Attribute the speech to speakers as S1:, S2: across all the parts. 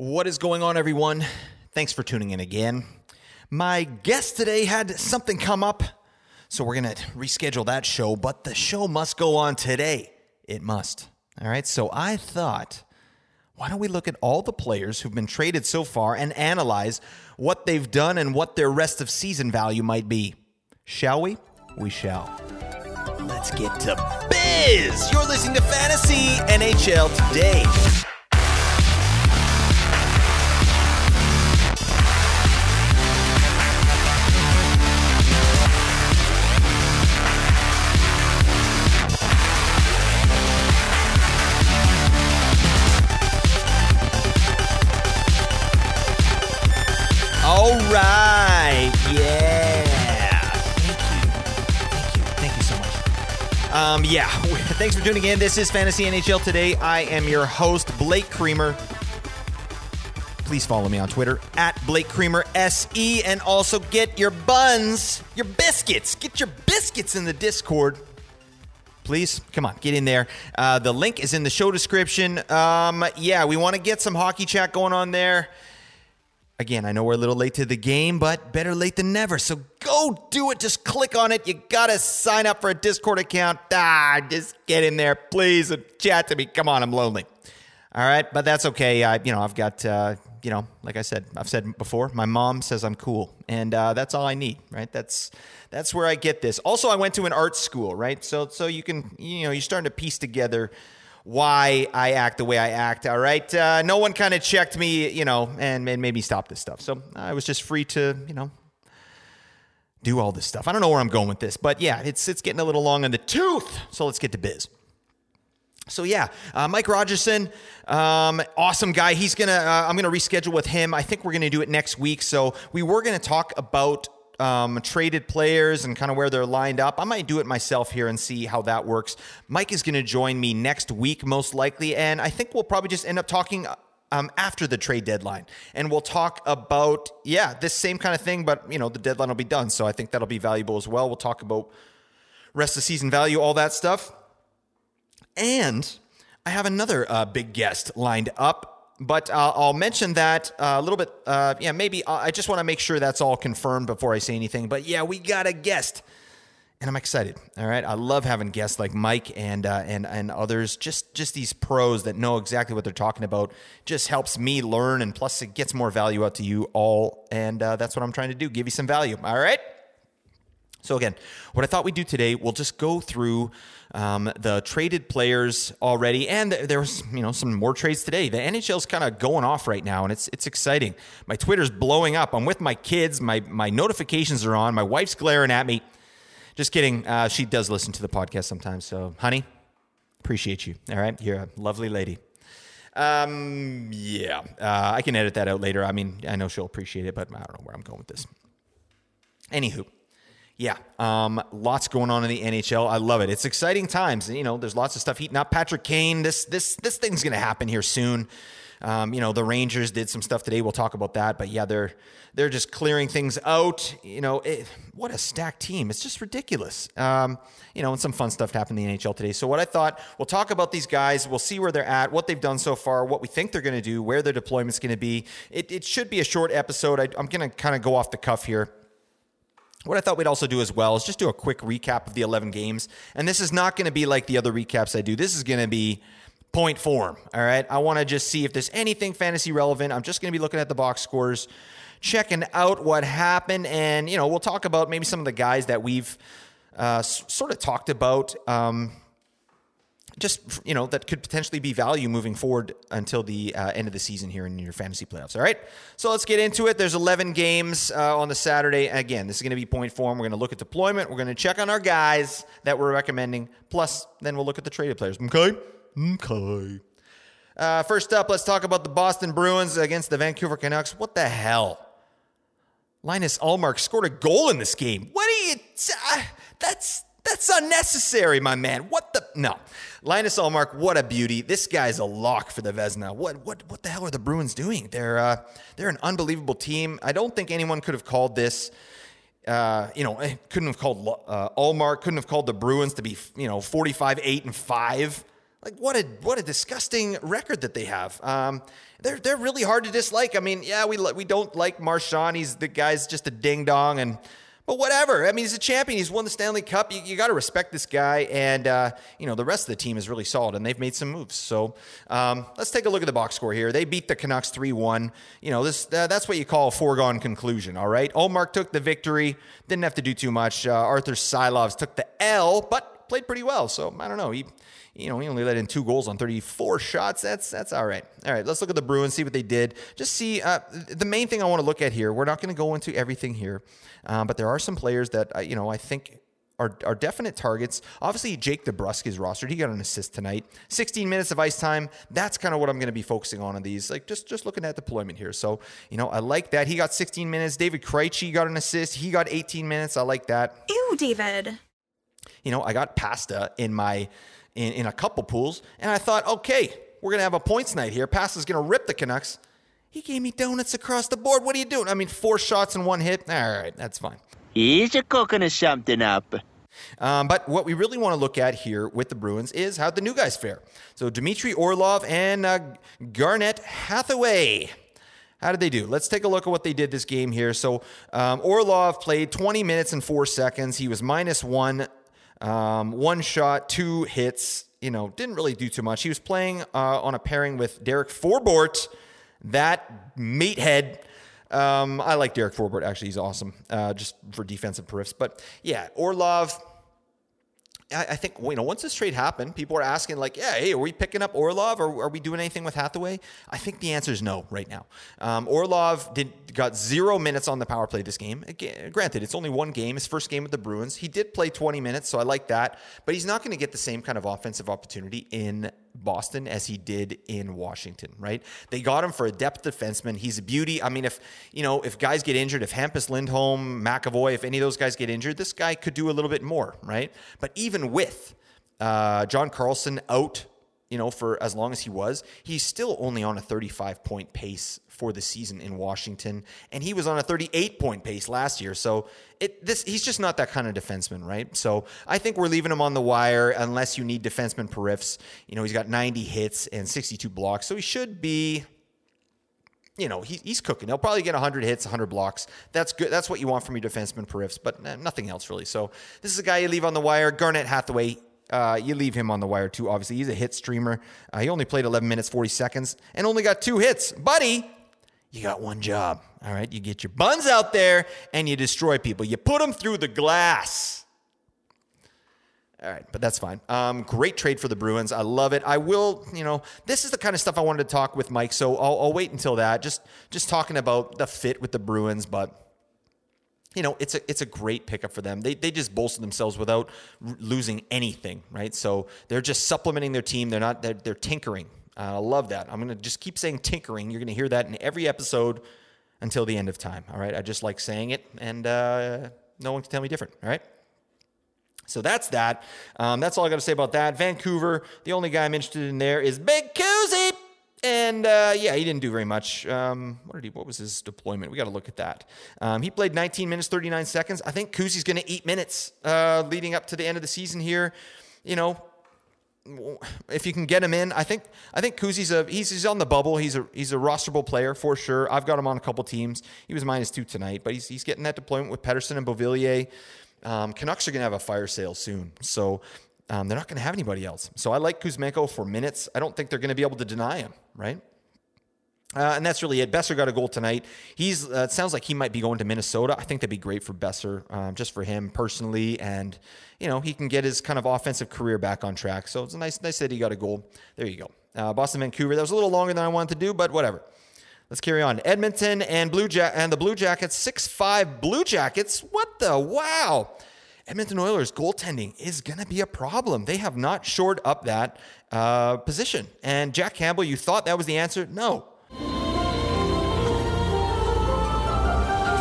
S1: What is going on, everyone? Thanks for tuning in again. My guest today had something come up, so we're going to reschedule that show, but the show must go on today. It must. All right, so I thought, why don't we look at all the players who've been traded so far and analyze what they've done and what their rest of season value might be? Shall we? We shall. Let's get to biz. You're listening to Fantasy NHL today. Right. Yeah. Thank you. Thank you. Thank you so much. Um, yeah. Thanks for tuning in. This is Fantasy NHL Today. I am your host, Blake Creamer. Please follow me on Twitter at Blake Creamer SE and also get your buns, your biscuits. Get your biscuits in the Discord. Please, come on, get in there. Uh, the link is in the show description. Um, yeah, we want to get some hockey chat going on there. Again, I know we're a little late to the game, but better late than never. So go do it. Just click on it. You got to sign up for a Discord account. Ah, just get in there, please, and chat to me. Come on, I'm lonely. All right, but that's okay. I, you know, I've got, uh, you know, like I said, I've said before, my mom says I'm cool, and uh, that's all I need, right? That's that's where I get this. Also, I went to an art school, right? So, so you can, you know, you're starting to piece together why I act the way I act. All right. Uh, no one kind of checked me, you know, and, and made me stop this stuff. So I was just free to, you know, do all this stuff. I don't know where I'm going with this, but yeah, it's it's getting a little long in the tooth. So let's get to biz. So yeah, uh, Mike Rogerson, um, awesome guy. He's gonna. Uh, I'm gonna reschedule with him. I think we're gonna do it next week. So we were gonna talk about um, traded players and kind of where they're lined up. I might do it myself here and see how that works. Mike is going to join me next week, most likely, and I think we'll probably just end up talking um, after the trade deadline, and we'll talk about yeah this same kind of thing, but you know the deadline will be done, so I think that'll be valuable as well. We'll talk about rest of season value, all that stuff, and I have another uh, big guest lined up but uh, I'll mention that uh, a little bit. Uh, yeah, maybe uh, I just want to make sure that's all confirmed before I say anything. But yeah, we got a guest, and I'm excited. All right, I love having guests like Mike and uh, and and others. Just just these pros that know exactly what they're talking about. Just helps me learn, and plus it gets more value out to you all. And that's what I'm trying to do. Give you some value. All right. So again, what I thought we'd do today, we'll just go through um, the traded players already, and there was you know some more trades today. The NHL's kind of going off right now, and it's it's exciting. My Twitter's blowing up. I'm with my kids. My my notifications are on. My wife's glaring at me. Just kidding. Uh, she does listen to the podcast sometimes. So, honey, appreciate you. All right, you're a lovely lady. Um, yeah, uh, I can edit that out later. I mean, I know she'll appreciate it, but I don't know where I'm going with this. Anywho. Yeah, um, lots going on in the NHL. I love it. It's exciting times. You know, there's lots of stuff heating up. Patrick Kane, this this this thing's going to happen here soon. Um, you know, the Rangers did some stuff today. We'll talk about that. But yeah, they're they're just clearing things out. You know, it, what a stacked team. It's just ridiculous. Um, you know, and some fun stuff happened in the NHL today. So what I thought, we'll talk about these guys. We'll see where they're at, what they've done so far, what we think they're going to do, where their deployment's going to be. It, it should be a short episode. I, I'm going to kind of go off the cuff here. What I thought we'd also do as well is just do a quick recap of the 11 games. And this is not going to be like the other recaps I do. This is going to be point form. All right. I want to just see if there's anything fantasy relevant. I'm just going to be looking at the box scores, checking out what happened. And, you know, we'll talk about maybe some of the guys that we've uh, sort of talked about. Um, just you know that could potentially be value moving forward until the uh, end of the season here in your fantasy playoffs. All right, so let's get into it. There's 11 games uh, on the Saturday. Again, this is going to be point form. We're going to look at deployment. We're going to check on our guys that we're recommending. Plus, then we'll look at the traded players. Okay, okay. Uh, first up, let's talk about the Boston Bruins against the Vancouver Canucks. What the hell? Linus Ullmark scored a goal in this game. What are you? Uh, that's that's unnecessary, my man. What the? No. Linus Ullmark, what a beauty. This guy's a lock for the Vezina. What what what the hell are the Bruins doing? They're uh, they're an unbelievable team. I don't think anyone could have called this. Uh, you know, couldn't have called uh, Ullmark, couldn't have called the Bruins to be, you know, 45, 8, and 5 like what a what a disgusting record that they have. Um, they're they're really hard to dislike. I mean, yeah, we we don't like Marchand. He's the guy's just a ding dong, and but whatever. I mean, he's a champion. He's won the Stanley Cup. You, you got to respect this guy, and uh, you know the rest of the team is really solid, and they've made some moves. So um, let's take a look at the box score here. They beat the Canucks three one. You know this uh, that's what you call a foregone conclusion. All right, Ullmark took the victory. Didn't have to do too much. Uh, Arturs Silovs took the L, but played pretty well. So I don't know. He you know, he only let in two goals on 34 shots. That's that's all right. All right, let's look at the Bruins, see what they did. Just see uh, the main thing I want to look at here. We're not going to go into everything here, um, but there are some players that uh, you know I think are, are definite targets. Obviously, Jake DeBrusk is rostered. He got an assist tonight. 16 minutes of ice time. That's kind of what I'm going to be focusing on in these. Like just just looking at deployment here. So you know, I like that. He got 16 minutes. David Krejci got an assist. He got 18 minutes. I like that.
S2: Ew, David.
S1: You know, I got Pasta in my in, in a couple pools, and I thought, okay, we're gonna have a points night here. Pasta's gonna rip the Canucks. He gave me donuts across the board. What are you doing? I mean, four shots and one hit. All right, that's fine.
S3: He's a cooking something up.
S1: Um, but what we really want to look at here with the Bruins is how the new guys fare. So Dmitry Orlov and uh, Garnet Hathaway. How did they do? Let's take a look at what they did this game here. So um, Orlov played 20 minutes and four seconds. He was minus one um, one shot, two hits. You know, didn't really do too much. He was playing uh, on a pairing with Derek Forbort, that meathead. Um, I like Derek Forbort. Actually, he's awesome, uh, just for defensive perfs. But yeah, Orlov I, think you know once this trade happened, people were asking like, "Yeah, hey, are we picking up Orlov or are we doing anything with Hathaway?" I think the answer is no right now. Um, Orlov did got zero minutes on the power play this game. Again, granted, it's only one game, his first game with the Bruins. He did play 20 minutes, so I like that. But he's not going to get the same kind of offensive opportunity in Boston as he did in Washington, right? They got him for a depth defenseman. He's a beauty. I mean, if you know, if guys get injured, if Hampus Lindholm, McAvoy, if any of those guys get injured, this guy could do a little bit more, right? But even with uh, John Carlson out you know, for as long as he was, he's still only on a 35 point pace for the season in Washington, and he was on a 38 point pace last year. So it this he's just not that kind of defenseman, right? So I think we're leaving him on the wire unless you need defenseman periffs. You know, he's got 90 hits and 62 blocks, so he should be. You know, he, he's cooking. He'll probably get 100 hits, 100 blocks. That's good. That's what you want from your defenseman periffs, but eh, nothing else really. So this is a guy you leave on the wire. Garnet Hathaway, uh, you leave him on the wire too. Obviously, he's a hit streamer. Uh, he only played 11 minutes 40 seconds and only got two hits. Buddy, you got one job. All right, you get your buns out there and you destroy people. You put them through the glass. All right, but that's fine. Um, great trade for the Bruins. I love it. I will, you know, this is the kind of stuff I wanted to talk with Mike. So I'll, I'll wait until that. Just, just talking about the fit with the Bruins, but you know, it's a it's a great pickup for them. They they just bolster themselves without r- losing anything, right? So they're just supplementing their team. They're not they're, they're tinkering. Uh, I love that. I'm gonna just keep saying tinkering. You're gonna hear that in every episode until the end of time. All right. I just like saying it, and uh, no one can tell me different. All right. So that's that. Um, that's all I got to say about that. Vancouver, the only guy I'm interested in there is Big Kuzi. And uh, yeah, he didn't do very much. Um, what did he? What was his deployment? We got to look at that. Um, he played 19 minutes 39 seconds. I think Kuzi's going to eat minutes uh, leading up to the end of the season here. You know, if you can get him in, I think I think Kuzi's a he's, he's on the bubble. He's a he's a rosterable player for sure. I've got him on a couple teams. He was minus two tonight, but he's he's getting that deployment with Pettersson and Beauvillier. Um, Canucks are going to have a fire sale soon, so um, they're not going to have anybody else. So I like Kuzmenko for minutes. I don't think they're going to be able to deny him, right? Uh, and that's really it. Boeser got a goal tonight. He's uh, it sounds like he might be going to Minnesota. I think that'd be great for Boeser, um, just for him personally, and you know he can get his kind of offensive career back on track. So it's a nice, nice that he got a goal. There you go. Uh, Boston, Vancouver. That was a little longer than I wanted to do, but whatever. Let's carry on. Edmonton and Blue ja- and the Blue Jackets, six five Blue Jackets. What the wow! Edmonton Oilers goaltending is going to be a problem. They have not shored up that uh, position. And Jack Campbell, you thought that was the answer? No.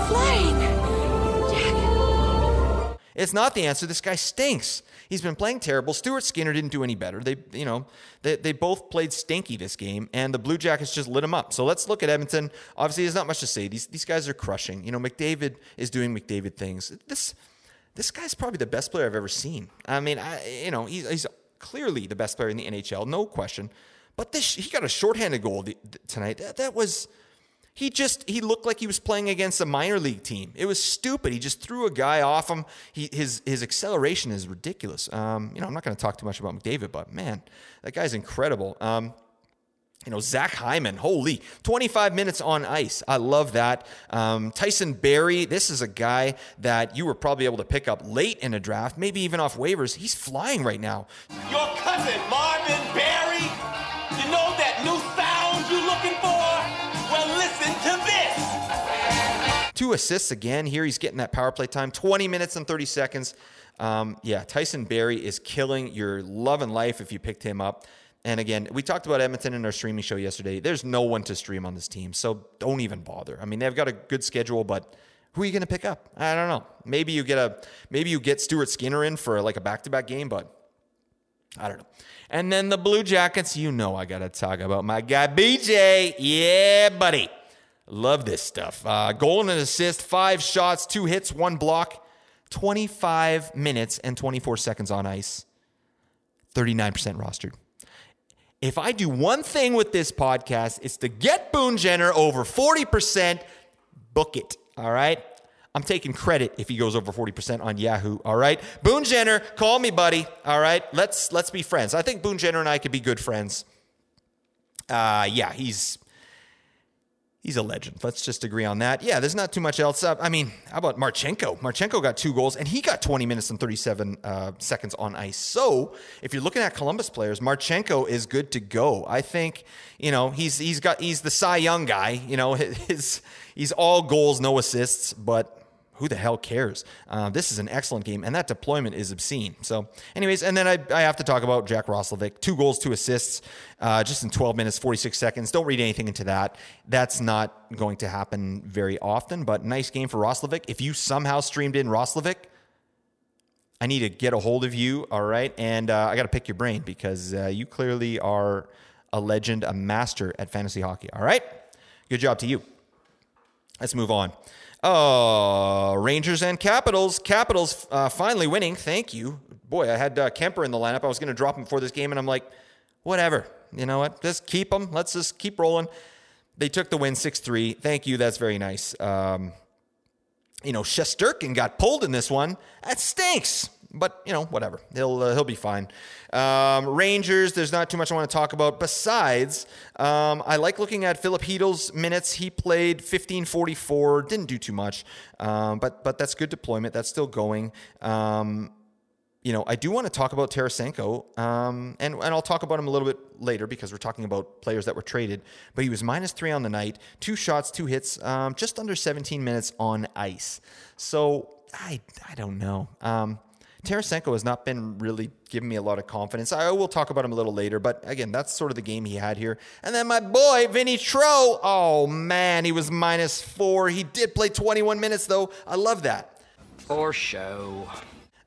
S2: Flying!
S1: Jack. It's not the answer. This guy stinks. He's been playing terrible. Stuart Skinner didn't do any better. They, you know, they, they both played stinky this game, and the Blue Jackets just lit him up. So let's look at Edmonton. Obviously, there's not much to say. These these guys are crushing. You know, McDavid is doing McDavid things. This this guy's probably the best player I've ever seen. I mean, I, you know, he's, he's clearly the best player in the NHL, no question. But this, he got a shorthanded goal tonight. That, that was he just he looked like he was playing against a minor league team. It was stupid. He just threw a guy off him. He, his his acceleration is ridiculous. Um, you know, I'm not going to talk too much about McDavid, but man, that guy's incredible. Um, you know, Zach Hyman, holy, 25 minutes on ice. I love that. Um, Tyson Barrie, this is a guy that you were probably able to pick up late in a draft, maybe even off waivers. He's flying right now.
S2: Your cousin, Marvin Barrie, you know that new sound you're looking for? Well, listen to this.
S1: Two assists again here. He's getting that power play time 20 minutes and 30 seconds. Um, yeah, Tyson Barrie is killing your love and life if you picked him up. And again, we talked about Edmonton in our streaming show yesterday. There's no one to stream on this team, so don't even bother. I mean, they've got a good schedule, but who are you going to pick up? I don't know. Maybe you get a maybe you get Stuart Skinner in for like a back-to-back game, but I don't know. And then the Blue Jackets, you know I got to talk about my guy BJ. Yeah, buddy. Love this stuff. Uh, goal and an assist, five shots, two hits, one block, 25 minutes and 24 seconds on ice, 39% rostered. If I do one thing with this podcast, it's to get Boone Jenner over 40%, book it. All right. I'm taking credit if he goes over 40% on Yahoo. All right. Boone Jenner, call me, buddy. All right. Let's let's be friends. I think Boone Jenner and I could be good friends. Uh yeah, he's he's a legend. Let's just agree on that. Yeah, there's not too much else. I mean, how about Marchenko? Marchenko got two goals and he got 20 minutes and 37 uh, seconds on ice. So if you're looking at Columbus players, Marchenko is good to go. I think you know he's he's got he's the Cy Young guy. You know his he's all goals, no assists, but who the hell cares? Uh, this is an excellent game, and that deployment is obscene. So, anyways, and then I, I have to talk about Jack Roslovic. Two goals, two assists, uh, just in 12 minutes, 46 seconds. Don't read anything into that. That's not going to happen very often, but nice game for Roslovic. If you somehow streamed in Roslovic, I need to get a hold of you, all right? And uh, I got to pick your brain because uh, you clearly are a legend, a master at fantasy hockey, all right? Good job to you. Let's move on. Oh, Rangers and Capitals. Capitals uh, finally winning. Thank you. Boy, I had uh, Kuemper in the lineup. I was going to drop him before this game, and I'm like, whatever. You know what? Just keep him. Let's just keep rolling. They took the win 6 3. Thank you. That's very nice. Um, you know, Shesterkin got pulled in this one. That stinks. But you know, whatever. He'll uh, he'll be fine. Um, Rangers. There's not too much I want to talk about. Besides, um, I like looking at Filip Chytil's minutes. He played 15:44. Didn't do too much, um, but but that's good deployment. That's still going. Um, you know, I do want to talk about Tarasenko, um, and and I'll talk about him a little bit later because we're talking about players that were traded. But he was minus three on the night, two shots, two hits, um, just under 17 minutes on ice. So I I don't know. Um, Tarasenko has not been really giving me a lot of confidence. I will talk about him a little later, but again, that's sort of the game he had here. And then my boy, Vinny Tro. Oh, man, he was minus four. He did play 21 minutes, though. I love that.
S3: For show.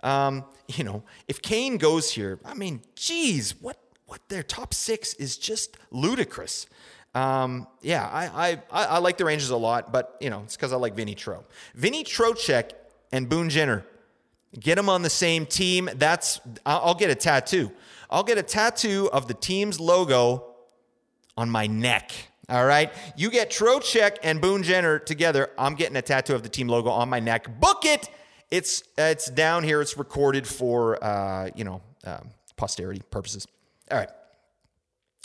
S1: Um, you know, if Kane goes here, I mean, geez, what, what their top six is just ludicrous. Um, yeah, I, I, I like the Rangers a lot, but, you know, it's because I like Vinny Tro. Vinny Trocheck and Boone Jenner Get them on the same team. That's I'll get a tattoo. I'll get a tattoo of the team's logo on my neck. All right. You get Trocheck and Boone Jenner together. I'm getting a tattoo of the team logo on my neck. Book it. It's it's down here. It's recorded for uh, you know um, posterity purposes. All right.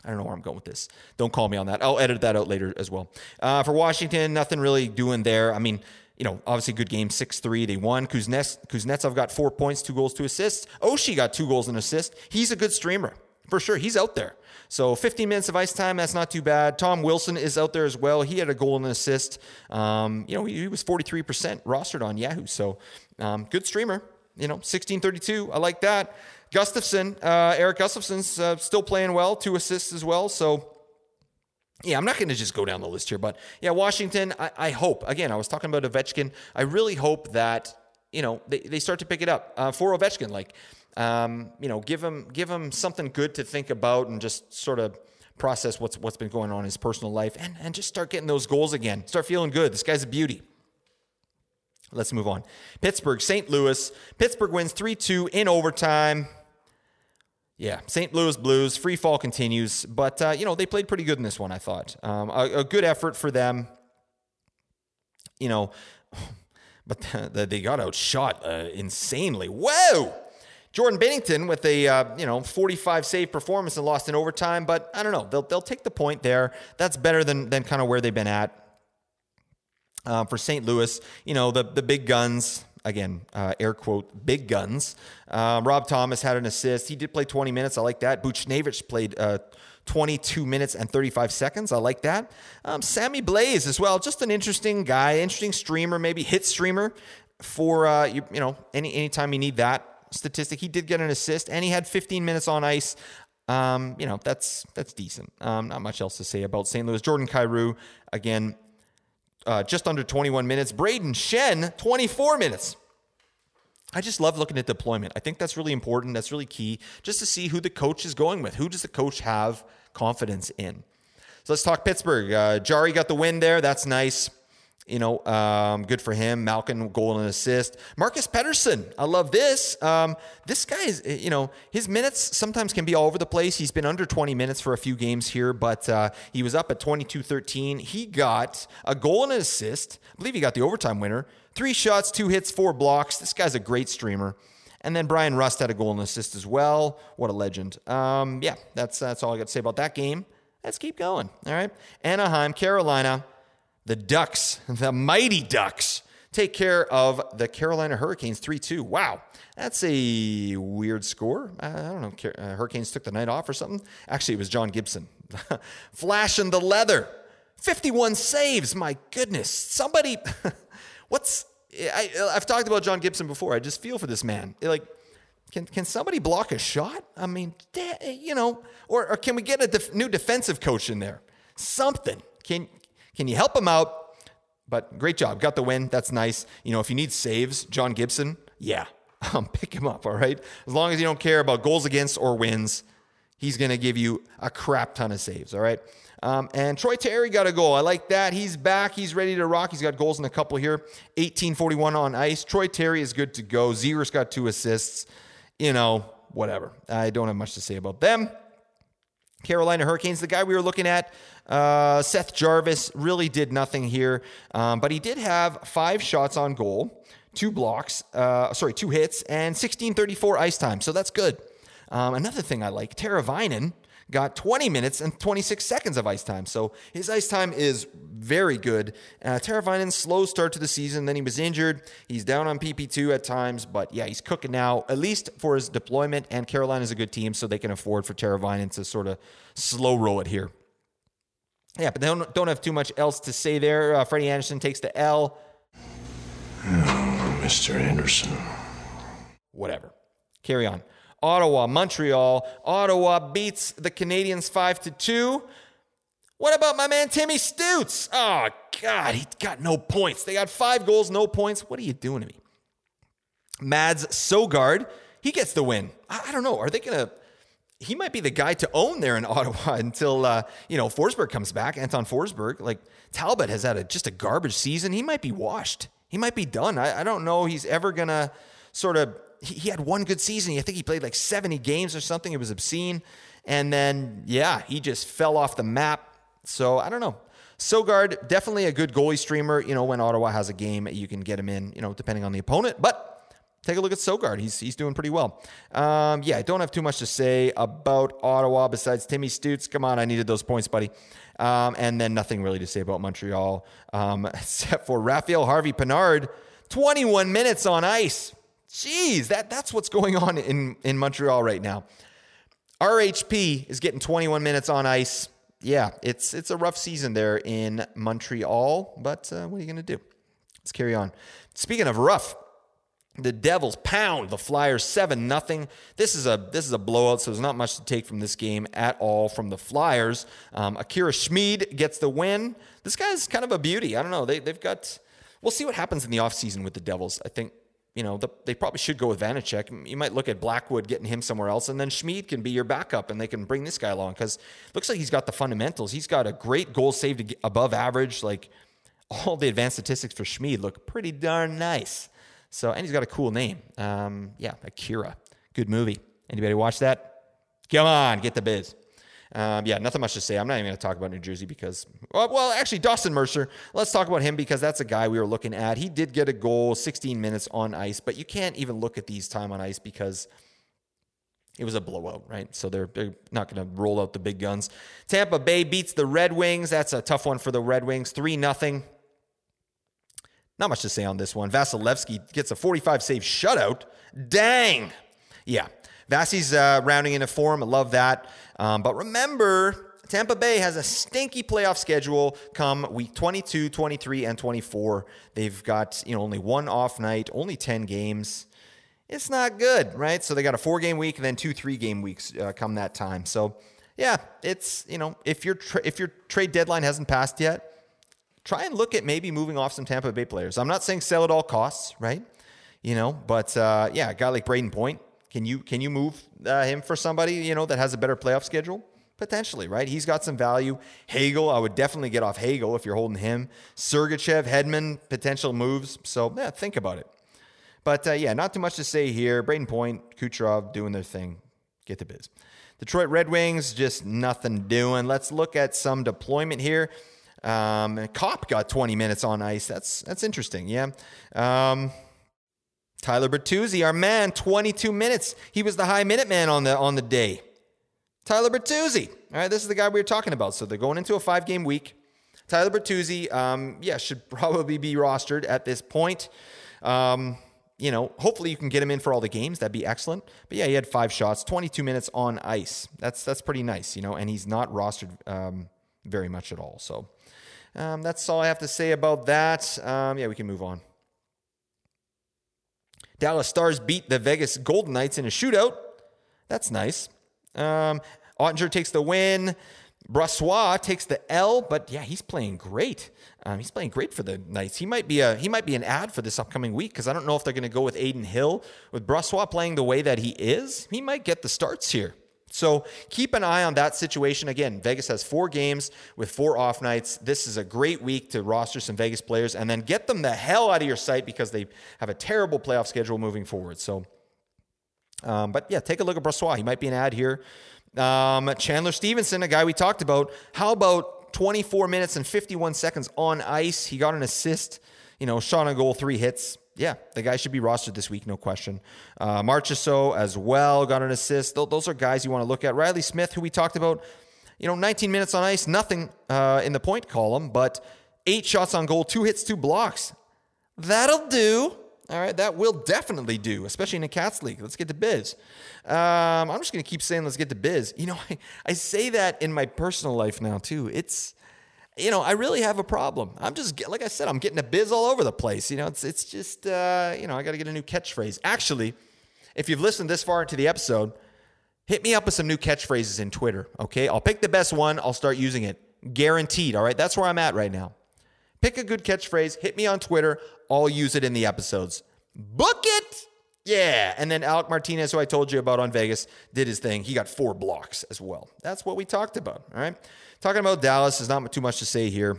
S1: I don't know where I'm going with this. Don't call me on that. I'll edit that out later as well. Uh, for Washington, nothing really doing there. I mean, you know, obviously good game, 6-3. They won. Kuznets, Kuznetsov got four points, two goals, two assists. Oshie got two goals and assist. He's a good streamer. For sure. He's out there. So 15 minutes of ice time, that's not too bad. Tom Wilson is out there as well. He had a goal and an assist. Um, you know, he, he, was 43% rostered on Yahoo. So um, good streamer. You know, 1632. I like that. Gustafsson, uh, Erik Gustafsson's uh, still playing well, two assists as well. So yeah, I'm not going to just go down the list here, but yeah, Washington, I, I, hope, again, I was talking about Ovechkin. I really hope that, you know, they, they start to pick it up uh, for Ovechkin. Like, um, you know, give him, give him something good to think about and just sort of process what's, what's been going on in his personal life and, and just start getting those goals again. Start feeling good. This guy's a beauty. Let's move on. Pittsburgh, St. Louis. Pittsburgh wins 3 2 in overtime. Yeah, St. Louis Blues, free fall continues, but uh, you know they played pretty good in this one. I thought um, a, a, good effort for them. You know, but the, they got outshot uh, insanely. Whoa! Jordan Binnington with a uh, you know 45 save performance and lost in overtime, but I don't know. They'll they'll take the point there. That's better than than kind of where they've been at. Uh, for St. Louis, you know the the big guns again, uh, air quote, big guns. Um, Rob Thomas had an assist. He did play 20 minutes. I like that. Buchnevich played uh, 22 minutes and 35 seconds. I like that. Um, Sammy Blais as well. Just an interesting guy, interesting streamer, maybe hit streamer for, uh, you, you know, any anytime you need that statistic. He did get an assist and he had 15 minutes on ice. Um, you know, that's that's decent. Um, not much else to say about St. Louis. Jordan Kyrou, again, uh, just under 21 minutes. Brayden Schenn, 24 minutes. I just love looking at deployment. I think that's really important. That's really key just to see who the coach is going with. Who does the coach have confidence in? So let's talk Pittsburgh. Uh, Jarry got the win there. That's nice. You know, um, good for him. Malkin goal and assist. Marcus Pettersson, I love this. Um, this guy is, you know, his minutes sometimes can be all over the place. He's been under 20 minutes for a few games here, but uh, he was up at 22 13. He got a goal and an assist. I believe he got the overtime winner. Three shots, two hits, four blocks. This guy's a great streamer. And then Brian Rust had a goal and assist as well. What a legend. Um, yeah, that's, that's all I got to say about that game. Let's keep going. All right. Anaheim, Carolina. The Ducks, the mighty Ducks, take care of the Carolina Hurricanes 3 2. Wow, that's a weird score. I don't know. Uh, Hurricanes took the night off or something. Actually, it was John Gibson. Flashing the leather. 51 saves. My goodness. Somebody, what's. I, I've talked about John Gibson before. I just feel for this man. Like, can, can somebody block a shot? I mean, you know, or, or can we get a def- new defensive coach in there? Something. Can can you help him out? But great job. Got the win. That's nice. You know, if you need saves, John Gibson, yeah, um, pick him up. All right. As long as you don't care about goals against or wins, he's going to give you a crap ton of saves. All right. Um, and Troy Terry got a goal. I like that. He's back. He's ready to rock. He's got goals in a couple here. 1841 on ice. Troy Terry is good to go. Zegras got two assists. You know, whatever. I don't have much to say about them. Carolina Hurricanes, the guy we were looking at, uh, Seth Jarvis, really did nothing here, um, but he did have five shots on goal, two blocks, uh, sorry, two hits, and 1634 ice time. So that's good. Um, another thing I like, Teravainen got 20 minutes and 26 seconds of ice time. So his ice time is very good. Uh, slow start to the season. Then he was injured. He's down on PP2 at times, but yeah, he's cooking now, at least for his deployment. And Carolina is a good team, so they can afford for Teravainen to sort of slow roll it here. Yeah, but they don't, don't have too much else to say there. Uh, Freddie Andersen takes the L.
S4: Oh, Mr. Anderson.
S1: Whatever. Carry on. Ottawa, Montreal. Ottawa beats the Canadiens 5 to 2. What about my man Timmy Stutz? Oh, God, he got no points. They got five goals, no points. What are you doing to me? Mads Sogaard, he gets the win. I, I don't know. Are they going to. He might be the guy to own there in Ottawa until, uh, you know, Forsberg comes back. Anton Forsberg. Like, Talbot has had a, just a garbage season. He might be washed. He might be done. I, I don't know. He's ever to sort of he, he had one good season. I think he played like 70 games or something. It was obscene. And then, yeah, he just fell off the map. So I don't know. Sogaard, definitely a good goalie streamer. You know, when Ottawa has a game, you can get him in, you know, depending on the opponent. But take a look at Sogaard. He's, he's doing pretty well. Um, yeah, I don't have too much to say about Ottawa besides Timmy Stutz. Come on, I needed those points, buddy. Um, and then nothing really to say about Montreal, um, except for Raphael Harvey Pinard, 21 minutes on ice. Jeez, that, that's what's going on in, in Montreal right now. RHP is getting 21 minutes on ice. Yeah, it's it's a rough season there in Montreal, but uh, what are you going to do? Let's carry on. Speaking of rough, the Devils pound the Flyers seven nothing. This is a this is a blowout, so there's not much to take from this game at all from the Flyers. Um, Akira Schmid gets the win. This guy's kind of a beauty. I don't know. They they've got. We'll see what happens in the offseason with the Devils. I think you know, the, they probably should go with Vanecek. You might look at Blackwood getting him somewhere else, and then Schmid can be your backup, and they can bring this guy along because looks like he's got the fundamentals. He's got a great goal saved above average. Like all the advanced statistics for Schmid look pretty darn nice. So, and he's got a cool name. Um, yeah, Akira. Good movie. Anybody watch that? Come on, get the biz. Um, yeah, nothing much to say. I'm not even going to talk about New Jersey because, well, actually, Dawson Mercer. Let's talk about him because that's a guy we were looking at. He did get a goal, 16 minutes on ice, but you can't even look at these time on ice because it was a blowout, right? So they're, they're not going to roll out the big guns. Tampa Bay beats the Red Wings. That's a tough one for the Red Wings. 3 nothing. Not much to say on this one. Vasilevskiy gets a 45 save shutout. Dang. Yeah. Vasi's uh, rounding into form. I love that. Um, but remember, Tampa Bay has a stinky playoff schedule come week 22, 23, and 24. They've got, you know, only one off night, only 10 games. It's not good, right? So they got a four game week and then two three game weeks uh, come that time. So, yeah, it's, you know, if your tra- if your trade deadline hasn't passed yet, try and look at maybe moving off some Tampa Bay players. I'm not saying sell at all costs, right? You know, but uh, yeah, a guy like Brayden Point, can you can you move uh, him for somebody you know that has a better playoff schedule? Potentially, right? He's got some value. Hagel, I would definitely get off Hagel if you're holding him. Sergachev, Hedman, potential moves. So yeah, think about it. But uh, yeah, not too much to say here. Brayden Point, Kucherov doing their thing. Get the biz. Detroit Red Wings, just nothing doing. Let's look at some deployment here. Um, Copp got 20 minutes on ice. That's that's interesting. Yeah. Um, Tyler Bertuzzi, our man, 22 minutes. He was the high minute man on the on the day. Tyler Bertuzzi. All right, this is the guy we were talking about. So they're going into a five game week. Tyler Bertuzzi, um, yeah, should probably be rostered at this point. Um, you know, hopefully you can get him in for all the games. That'd be excellent. But yeah, he had five shots, 22 minutes on ice. That's that's pretty nice, you know. And he's not rostered um, very much at all. So um, that's all I have to say about that. Um, yeah, we can move on. Dallas Stars beat the Vegas Golden Knights in a shootout. That's nice. Um, Oettinger takes the win. Brossoit takes the L, but yeah, he's playing great. Um, he's playing great for the Knights. He might be a he might be an ad for this upcoming week because I don't know if they're going to go with Adin Hill with Brossoit playing the way that he is. He might get the starts here. So keep an eye on that situation. Again, Vegas has four games with four off nights. This is a great week to roster some Vegas players and then get them the hell out of your sight because they have a terrible playoff schedule moving forward. So, um, but yeah, take a look at Brossoit. He might be an ad here. Um, Chandler Stephenson, a guy we talked about. How about 24 minutes and 51 seconds on ice? He got an assist, you know, shot on goal, three hits yeah, the guy should be rostered this week, no question. Uh, Marchessault as well got an assist. Those are guys you want to look at. Reilly Smith, who we talked about, you know, 19 minutes on ice, nothing uh, in the point column, but eight shots on goal, two hits, two blocks. That'll do. All right, that will definitely do, especially in a Cats League. Let's get to biz. Um, I'm just going to keep saying let's get to biz. You know, I, I say that in my personal life now, too. It's you know, I really have a problem. I'm just like I said, I'm getting a biz all over the place. You know, it's it's just uh, you know, I got to get a new catchphrase. Actually, if you've listened this far into the episode, hit me up with some new catchphrases in Twitter. Okay, I'll pick the best one. I'll start using it, guaranteed. All right, that's where I'm at right now. Pick a good catchphrase. Hit me on Twitter. I'll use it in the episodes. Book it. Yeah. And then Alec Martinez, who I told you about on Vegas, did his thing. He got four blocks as well. That's what we talked about. All right. Talking about Dallas is not too much to say here.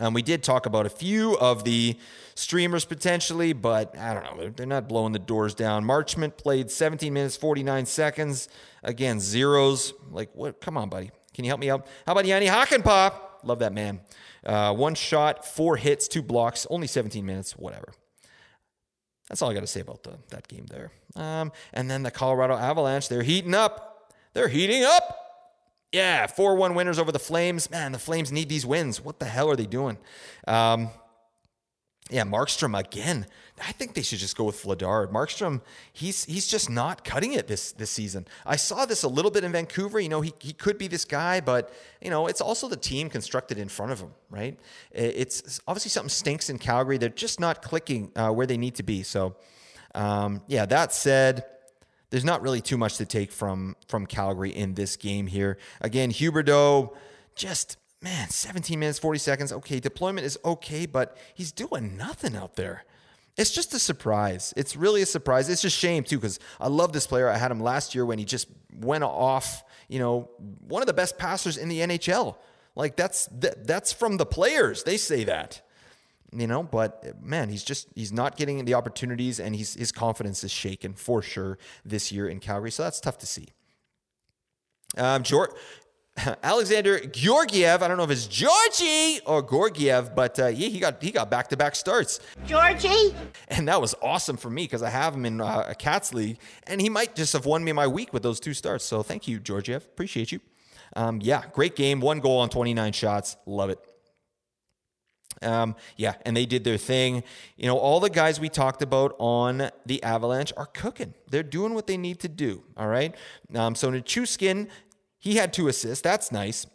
S1: Um, we did talk about a few of the streamers potentially, but I don't know. They're not blowing the doors down. Marchment played 17 minutes, 49 seconds. Again, zeros. Like, what? Come on, buddy. Can you help me out? How about Jani Hakanpää? Love that man. Uh, one shot, four hits, two blocks, only 17 minutes, whatever. That's all I got to say about the, that game there. Um, and then the Colorado Avalanche, they're heating up. They're heating up. Yeah, 4 1 winners over the Flames. Man, the Flames need these wins. What the hell are they doing? Um, yeah, Markstrom again. I think they should just go with Vladar. Markstrom, he's he's just not cutting it this this season. I saw this a little bit in Vancouver. You know, he he could be this guy, but you know, it's also the team constructed in front of him, right? It's obviously something stinks in Calgary. They're just not clicking uh, where they need to be. So, um, yeah. That said, there's not really too much to take from from Calgary in this game here. Again, Huberdeau, just man, 17 minutes 40 seconds. Okay, deployment is okay, but he's doing nothing out there. It's just a surprise. It's really a surprise. It's just shame too because I love this player. I had him last year when he just went off. You know, one of the best passers in the NHL. Like that's that, that's from the players. They say that you know, but man, he's just he's not getting the opportunities, and he's his confidence is shaken for sure this year in Calgary. So that's tough to see. Um, George, Alexander Georgiev. I don't know if it's Georgie or Gorgiev, but uh, yeah, he got he got back to back starts.
S5: Georgie?
S1: And that was awesome for me because I have him in uh, a Cats league, and he might just have won me my week with those two starts. So thank you, Georgiev. Appreciate you. Um, yeah, great game. One goal on 29 shots. Love it. Um, yeah, and they did their thing. You know, all the guys we talked about on the Avalanche are cooking. They're doing what they need to do. All right. Um, so Nichushkin, he had two assists. That's nice.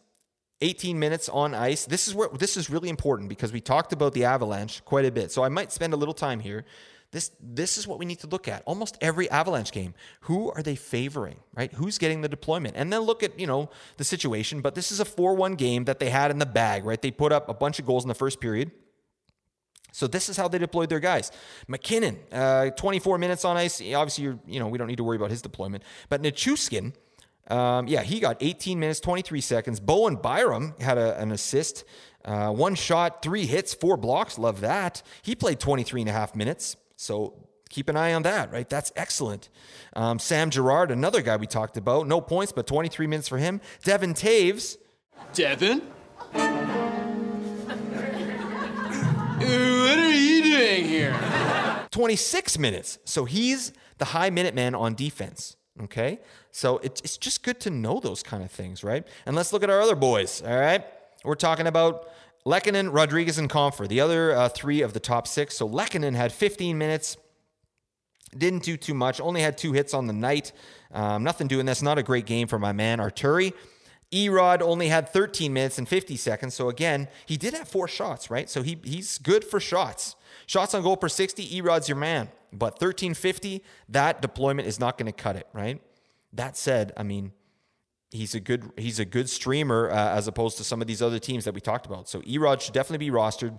S1: 18 minutes on ice. This is where this is really important because we talked about the Avalanche quite a bit. So I might spend a little time here. This this is what we need to look at. Almost every Avalanche game. Who are they favoring, right? Who's getting the deployment? And then look at, you know, the situation, but this is a 4-1 game that they had in the bag, right? They put up a bunch of goals in the first period. So this is how they deployed their guys. MacKinnon, uh, 24 minutes on ice. Obviously, you're, you know, we don't need to worry about his deployment. But Nichushkin, um, yeah, he got 18 minutes, 23 seconds. Bowen Byram had a, an assist, uh, one shot, three hits, four blocks. Love that. He played 23 and a half minutes. So keep an eye on that, right? That's excellent. Um, Sam Girard, another guy we talked about, no points, but 23 minutes for him. Devon Toews.
S6: Devon? what are you doing here?
S1: 26 minutes. So he's the high minute man on defense. Okay. So it's, it's just good to know those kind of things, right? And let's look at our other boys. All right. We're talking about Lehkonen, Rodriguez, and Compher, the other uh, three of the top six. So Lehkonen had 15 minutes. Didn't do too much. Only had two hits on the night. Um, nothing doing this. Not a great game for my man Artturi. Erod only had 13 minutes and 50 seconds. So again, he did have four shots, right? So he he's good for shots. Shots on goal per 60, Erod's your man. But 1350, that deployment is not going to cut it, right? That said, I mean, he's a good he's a good streamer uh, as opposed to some of these other teams that we talked about. So Erod should definitely be rostered.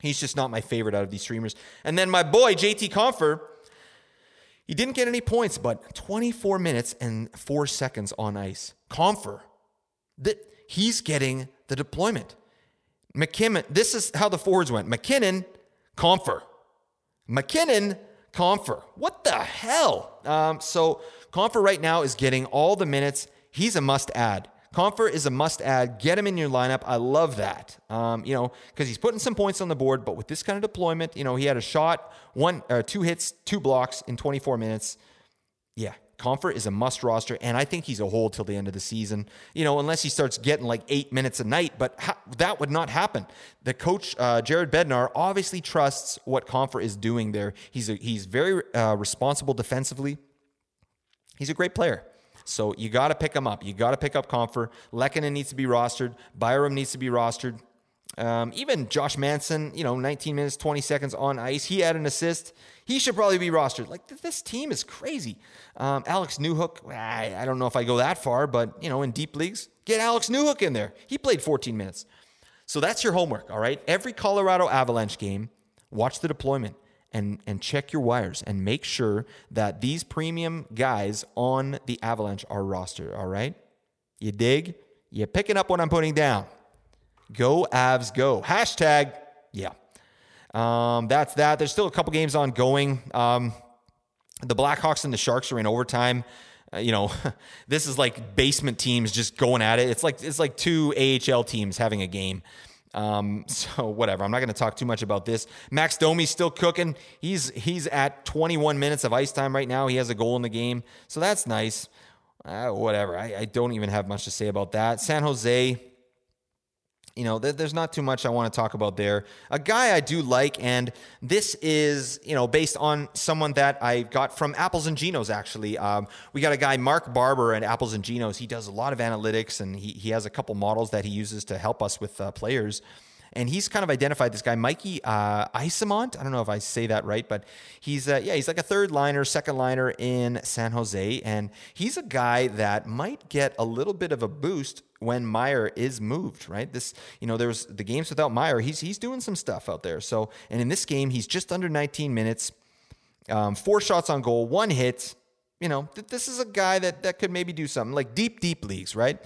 S1: He's just not my favorite out of these streamers. And then my boy JT Compher, he didn't get any points, but 24 minutes and four seconds on ice. Compher, that he's getting the deployment. MacKinnon, this is how the forwards went. MacKinnon, Compher. MacKinnon, Compher. What the hell? Um, so Compher right now is getting all the minutes. He's a must add. Compher is a must add. Get him in your lineup. I love that. Um, you know, because he's putting some points on the board, but with this kind of deployment, you know, he had a shot, one, uh, two hits, two blocks in 24 minutes. Yeah, Compher is a must roster, and I think he's a hold till the end of the season. You know, unless he starts getting like eight minutes a night, but ha- that would not happen. The coach uh, Jared Bednar obviously trusts what Compher is doing there. He's a, he's very uh, responsible defensively. He's a great player. So you got to pick him up. You got to pick up Compher. Lehkonen needs to be rostered. Byram needs to be rostered. Um, even Josh Manson, you know, 19 minutes, 20 seconds on ice. He had an assist. He should probably be rostered. Like this team is crazy. Um, Alex Newhook, I, I don't know if I go that far, but you know, in deep leagues, get Alex Newhook in there. He played 14 minutes. So that's your homework, all right? Every Colorado Avalanche game, watch the deployment and and check your wires and make sure that these premium guys on the Avalanche are rostered, all right? You dig? You picking up what I'm putting down. Go Avs, go. Hashtag, yeah. Um, that's that. There's still a couple games ongoing. Um, the Blackhawks and the Sharks are in overtime. Uh, you know, this is like basement teams just going at it. It's like it's like two AHL teams having a game. Um, so whatever. I'm not going to talk too much about this. Max Domi's still cooking. He's he's at 21 minutes of ice time right now. He has a goal in the game, so that's nice. Uh, whatever. I, I don't even have much to say about that. San Jose you know, there's not too much I want to talk about there. A guy I do like, and this is, you know, based on someone that I got from Apples and Ginos, actually. Um, we got a guy, Mark Barber at Apples and Ginos. He does a lot of analytics, and he, he has a couple models that he uses to help us with uh, players. And he's kind of identified this guy, Mikey uh, Eyssimont. I don't know if I say that right, but he's, uh, yeah, he's like a third liner, second liner in San Jose. And he's a guy that might get a little bit of a boost when Meier is moved, right? This, you know, there's the games without Meier. He's he's doing some stuff out there. So, and in this game, he's just under 19 minutes, um, four shots on goal, one hit. You know, th- this is a guy that that could maybe do something like deep, deep leagues, right?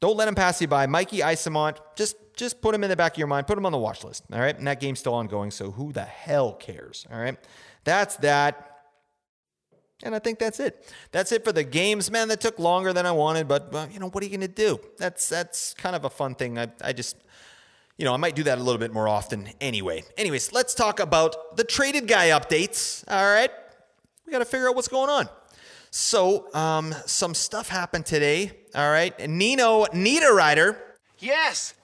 S1: Don't let him pass you by. Mikey Eyssimont, just just put him in the back of your mind. Put him on the watch list. All right, and that game's still ongoing. So who the hell cares? All right, that's that. And I think that's it. That's it for the games, man. That took longer than I wanted, but uh, you know what are you going to do? That's that's kind of a fun thing. I I just you know I might do that a little bit more often anyway. Anyways, let's talk about the traded guy updates. All right, we got to figure out what's going on. So um, some stuff happened today. All right, Nino Niederreiter
S3: Yes,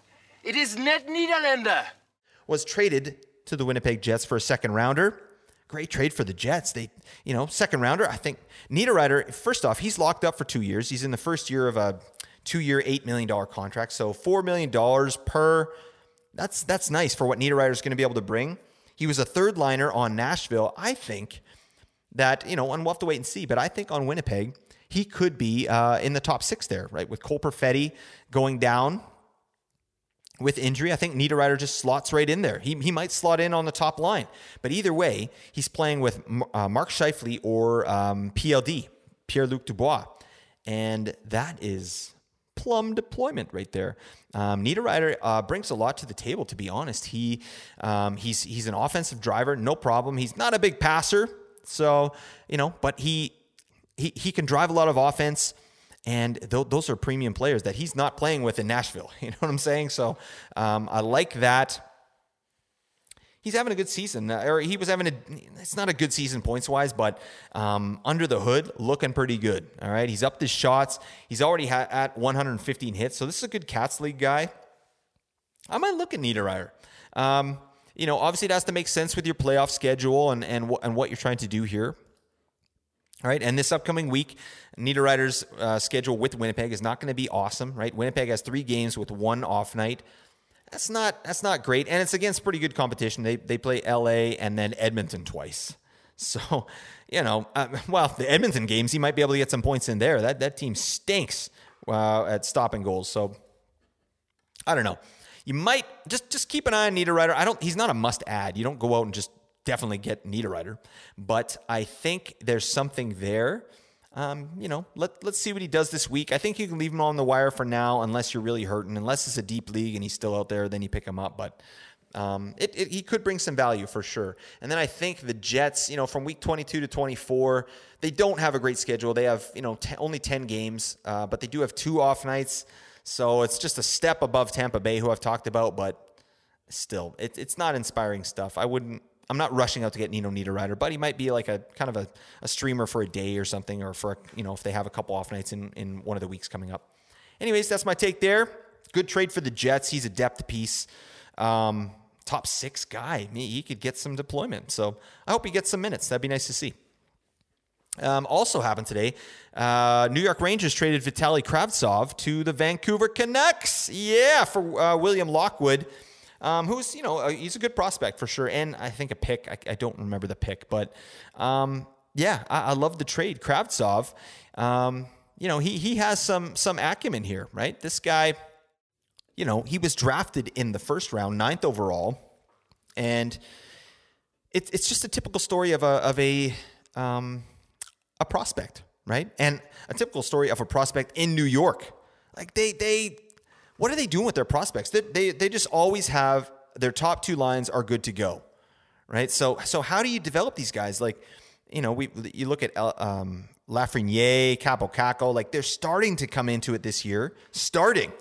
S3: it is Net Niederländer.
S1: was traded to the Winnipeg Jets for a second rounder. Great trade for the Jets. They, you know, second rounder. I think Niederreiter. First off, he's locked up for two years. He's in the first year of a two-year, eight million dollar contract. So four million dollars per. That's that's nice for what Niederreiter is going to be able to bring. He was a third liner on Nashville. I think that you know, and we'll have to wait and see. But I think on Winnipeg, he could be uh, in the top six there, right? With Cole Perfetti going down with injury, I think Niederreiter just slots right in there. He, he might slot in on the top line. But either way, he's playing with uh, Mark Scheifele or um, PLD, Pierre Luc Dubois. And that is plum deployment right there. Um, Niederreiter uh, brings a lot to the table, to be honest. He um, he's he's an offensive driver, no problem. He's not a big passer, so you know, but he he he can drive a lot of offense. And th- those are premium players that he's not playing with in Nashville. You know what I'm saying? So um, I like that. He's having a good season, uh, or he was having a. It's not a good season points wise, but um, under the hood, looking pretty good. All right, he's upped his shots. He's already ha- at 115 hits, so this is a good Cats League guy. I might look at Niederreiter. Um, you know, obviously it has to make sense with your playoff schedule and and, and what you're trying to do here. All right, and this upcoming week, Niederreiter's uh, schedule with Winnipeg is not going to be awesome. Right, Winnipeg has three games with one off night. That's not that's not great, and it's against pretty good competition. They they play L.A. and then Edmonton twice. So, you know, uh, well, the Edmonton games, he might be able to get some points in there. That that team stinks uh, at stopping goals. So, I don't know. You might just just keep an eye on Niederreiter. I don't. He's not a must add. You don't go out and just definitely get Niederreiter, but I think there's something there. Um, you know, let let's see what he does this week. I think you can leave him on the wire for now, unless you're really hurting. Unless it's a deep league and he's still out there, then you pick him up. But um, it, it, he could bring some value for sure. And then I think the Jets, you know, from week 22 to 24, they don't have a great schedule. They have, you know, t- only 10 games, uh, but they do have two off nights. So it's just a step above Tampa Bay, who I've talked about, but still, it, it's not inspiring stuff. I wouldn't. I'm not rushing out to get Nino Niederreiter, but he might be like a kind of a, a streamer for a day or something, or for a, you know if they have a couple off nights in in one of the weeks coming up. Anyways, that's my take there. Good trade for the Jets. He's a depth piece. Um, top six guy. He could get some deployment. So I hope he gets some minutes. That'd be nice to see. Um, also happened today. Uh, New York Rangers traded Vitaly Kravtsov to the Vancouver Canucks. Yeah, for uh, William Lockwood, um, who's you know he's a good prospect for sure, and I think a pick. I, I don't remember the pick, but um, yeah, I, I, love the trade. Kravtsov, um, you know he he has some some acumen here, right? This guy, you know, he was drafted in the first round, ninth overall, and it's it's just a typical story of a of a um, a prospect, right? And a typical story of a prospect in New York. Like they they what are they doing with their prospects? They they, they just always have their top two lines are good to go, right? So so how do you develop these guys? Like you know we you look at um, Lafreniere, Kaapo Kakko, like they're starting to come into it this year. Starting,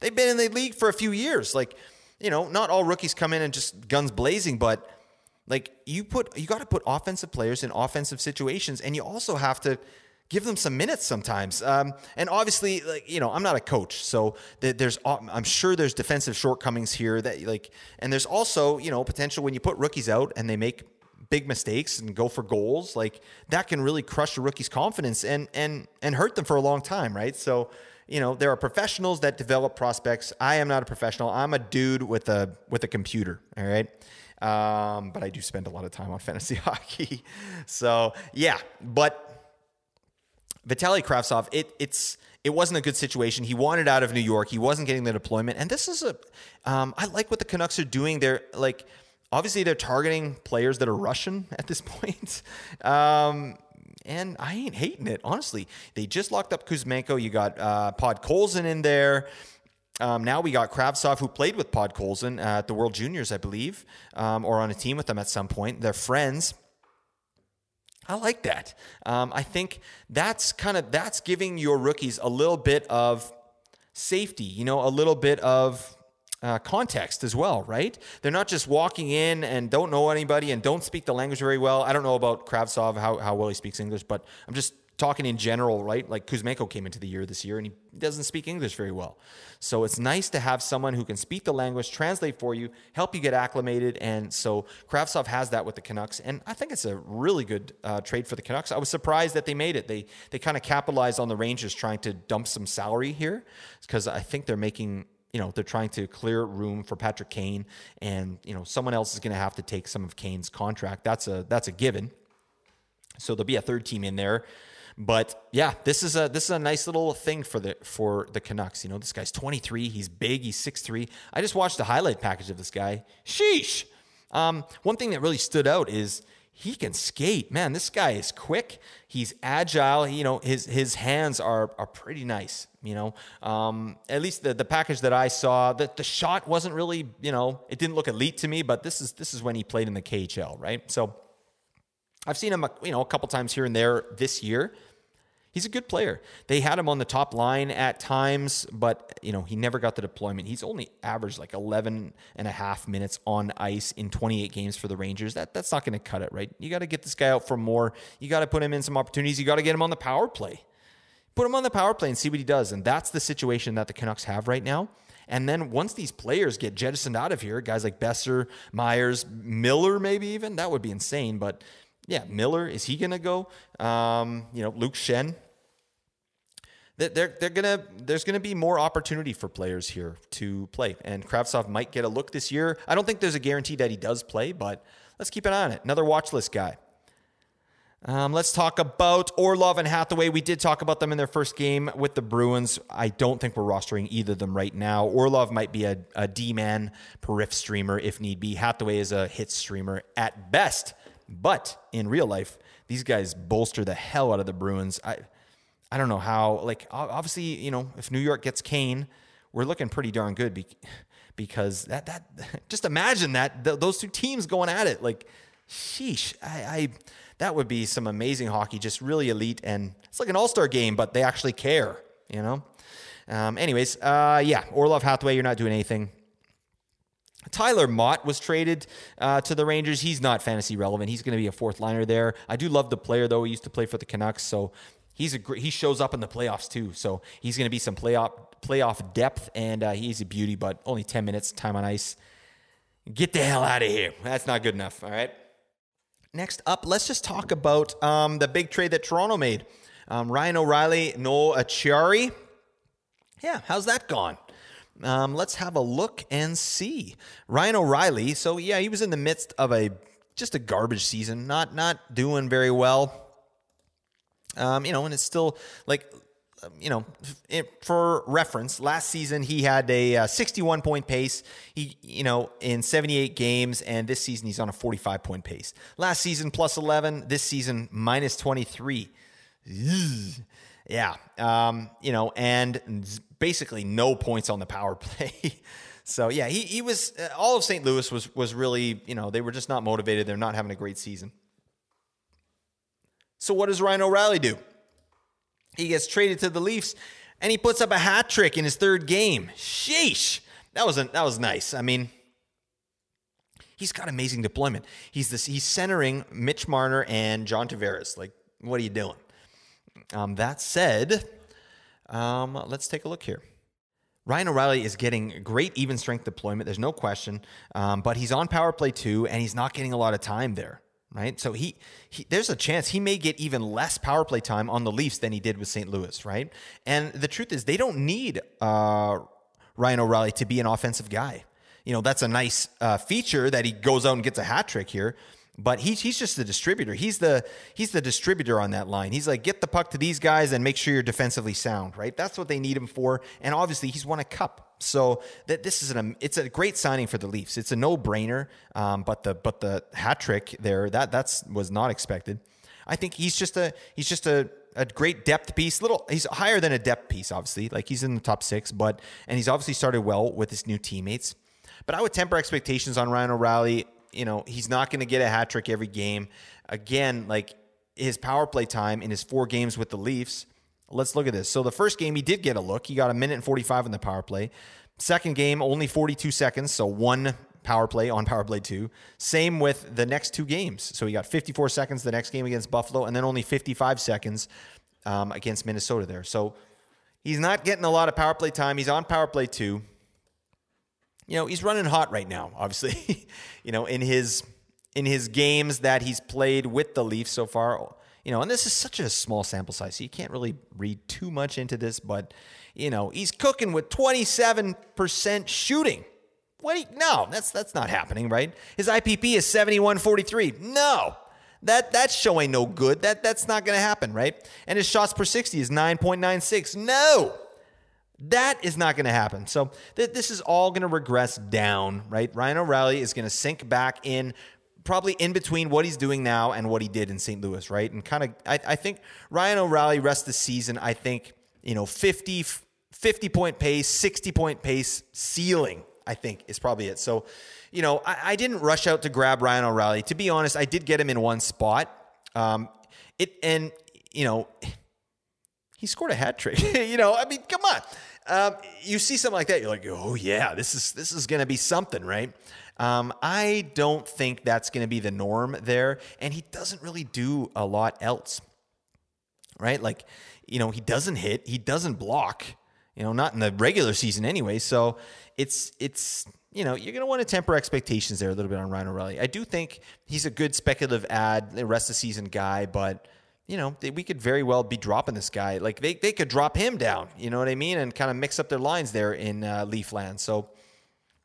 S1: they've been in the league for a few years. Like you know, not all rookies come in and just guns blazing, but like you put you got to put offensive players in offensive situations, and you also have to give them some minutes sometimes. Um, and obviously, like you know, I'm not a coach, so there's I'm sure there's defensive shortcomings here that like, and there's also you know potential when you put rookies out and they make big mistakes and go for goals, like that can really crush a rookie's confidence and and and hurt them for a long time, right? So. You know, there are professionals that develop prospects. I am not a professional. I'm a dude with a with a computer. All right. Um, but I do spend a lot of time on fantasy hockey. So yeah, but Vitaly Kravtsov, it it's it wasn't a good situation. He wanted out of New York. He wasn't getting the deployment, and this is a. Um, I like what the Canucks are doing. They're like obviously they're targeting players that are Russian at this point. Um, and I ain't hating it, honestly. They just locked up Kuzmenko. You got uh, Podkolzin in there. Um, now we got Kravtsov, who played with Pod Podkolzin at the World Juniors, I believe, um, or on a team with them at some point. They're friends. I like that. Um, I think that's kind of that's giving your rookies a little bit of safety, you know, a little bit of uh, context as well, right? They're not just walking in and don't know anybody and don't speak the language very well. I don't know about Kravtsov, how, how well he speaks English, but I'm just talking in general, right? Like Kuzmenko came into the year this year and he doesn't speak English very well. So it's nice to have someone who can speak the language, translate for you, help you get acclimated. And so Kravtsov has that with the Canucks. And I think it's a really good uh, trade for the Canucks. I was surprised that they made it. They, they kind of capitalized on the Rangers trying to dump some salary here because I think they're making you know they're trying to clear room for Patrick Kane, and you know someone else is going to have to take some of Kane's contract. That's a that's a given. So there'll be a third team in there. But yeah, this is a this is a nice little thing for the for the Canucks. You know, this guy's 23. He's big. He's 6'3". I just watched the highlight package of this guy. Sheesh. Um, one thing that really stood out is he can skate. Man, this guy is quick. He's agile. You know, his his hands are are pretty nice. You know, um, at least the the package that I saw, that the shot wasn't really, you know, it didn't look elite to me. But this is this is when he played in the KHL, right? So I've seen him, you know, a couple times here and there this year. He's a good player. They had him on the top line at times, but you know, he never got the deployment. He's only averaged like 11 and a half minutes on ice in 28 games for the Rangers. That that's not going to cut it, right? You got to get this guy out for more. You got to put him in some opportunities. You got to get him on the power play. Put him on the power play and see what he does. And that's the situation that the Canucks have right now. And then once these players get jettisoned out of here, guys like Boeser, Myers, Miller, maybe even, that would be insane. But yeah, Miller, is he going to go? Um, you know, Luke Schenn. They're, they're gonna there's gonna be more opportunity for players here to play, and Kravtsov might get a look this year. I don't think there's a guarantee that he does play, but let's keep an eye on it. Another watch list guy. Um, let's talk about Orlov and Hathaway. We did talk about them in their first game with the Bruins. I don't think we're rostering either of them right now. Orlov might be a, a D man perif streamer if need be. Hathaway is a hit streamer at best. But in real life, these guys bolster the hell out of the Bruins. I I don't know how. Like obviously, you know, if New York gets Kane, we're looking pretty darn good because that that just imagine that th- those two teams going at it. Like, sheesh, I, I that would be some amazing hockey, just really elite, and it's like an all star game, but they actually care. You know. Um, anyways, uh, yeah, Orlov Hathaway, you're not doing anything. Tyler Motte was traded uh, to the Rangers. He's not fantasy relevant. He's going to be a fourth liner there. I do love the player though. He used to play for the Canucks, so he's a he shows up in the playoffs too. So he's going to be some playoff playoff depth, and uh, he's a beauty. But only ten minutes time on ice. Get the hell out of here. That's not good enough. All right. Next up, let's just talk about um, the big trade that Toronto made. Um, Ryan O'Reilly, Noel Acciari. Yeah, how's that gone? Um, let's have a look and see. Ryan O'Reilly. So yeah, he was in the midst of a just a garbage season, not not doing very well. Um, you know, and it's still like you know, for reference, last season he had a uh, 61 point pace. He, you know, in 78 games, and this season he's on a 45 point pace. Last season plus 11. This season minus 23. Yeah, um, you know, and basically no points on the power play. so yeah, he he was uh, all of St. Louis was was really you know they were just not motivated. They're not having a great season. So what does Ryan O'Reilly do? He gets traded to the Leafs, and he puts up a hat trick in his third game. Sheesh, that was a, that was nice. I mean. He's got amazing deployment. He's this. He's centering Mitch Marner and John Tavares. Like, what are you doing? Um, that said, um, let's take a look here. Ryan O'Reilly is getting great even strength deployment. There's no question, um, but he's on power play too, and he's not getting a lot of time there. Right, so he, he there's a chance he may get even less power play time on the Leafs than he did with St. Louis. Right, and the truth is they don't need uh, Ryan O'Reilly to be an offensive guy. You know that's a nice uh, feature that he goes out and gets a hat trick here but he's he's just the distributor. He's the he's the distributor on that line. He's like get the puck to these guys and make sure you're defensively sound, right? That's what they need him for. And obviously he's won a cup, so that this is an it's a great signing for the Leafs. It's a no brainer. Um, but the but the hat trick there that that's was not expected. I think he's just a he's just a a great depth piece. Little, he's higher than a depth piece, obviously. Like he's in the top six, but and he's obviously started well with his new teammates. But I would temper expectations on Ryan O'Reilly you know, he's not going to get a hat trick every game. Again, like his power play time in his four games with the Leafs. Let's look at this. So the first game, he did get a look. He got a minute and 45 in the power play. Second game, only 42 seconds, so one power play on power play two. Same with the next two games. So he got 54 seconds the next game against Buffalo, and then only 55 seconds um, against Minnesota there. So he's not getting a lot of power play time. He's on power play two. You know, he's running hot right now, obviously. you know, in his in his games that he's played with the Leafs so far. You know, and this is such a small sample size, so you can't really read too much into this, but you know, he's cooking with 27% shooting. What? no, that's that's not happening, right? His IPP is 71.43. No. That that's showing no good. That that's not going to happen, right? And his shots per 60 is 9.96. No. That is not going to happen. So th- this is all going to regress down, right? Ryan O'Reilly is going to sink back in probably in between what he's doing now and what he did in St. Louis, right? And kind of, I, I, think Ryan O'Reilly rest the season, I think, you know, 50, 50 point pace, 60 point pace ceiling, I think is probably it. So, you know, I, I didn't rush out to grab Ryan O'Reilly. To be honest, I did get him in one spot. Um, it, and, you know, he scored a hat trick. you know, I mean, come on. Um, you see something like that, you're like, oh yeah, this is this is to be something, right? Um, I don't think that's going to be the norm there, and he doesn't really do a lot else, right? Like, you know, he doesn't hit, he doesn't block, you know, not in the regular season anyway. So it's it's you know, you're going to want to temper expectations there a little bit on Ryan O'Reilly. I do think he's a good speculative ad, the rest of the season guy, but you know, we could very well be dropping this guy. Like they, they could drop him down, you know what I mean? And kind of mix up their lines there in uh, Leafland. So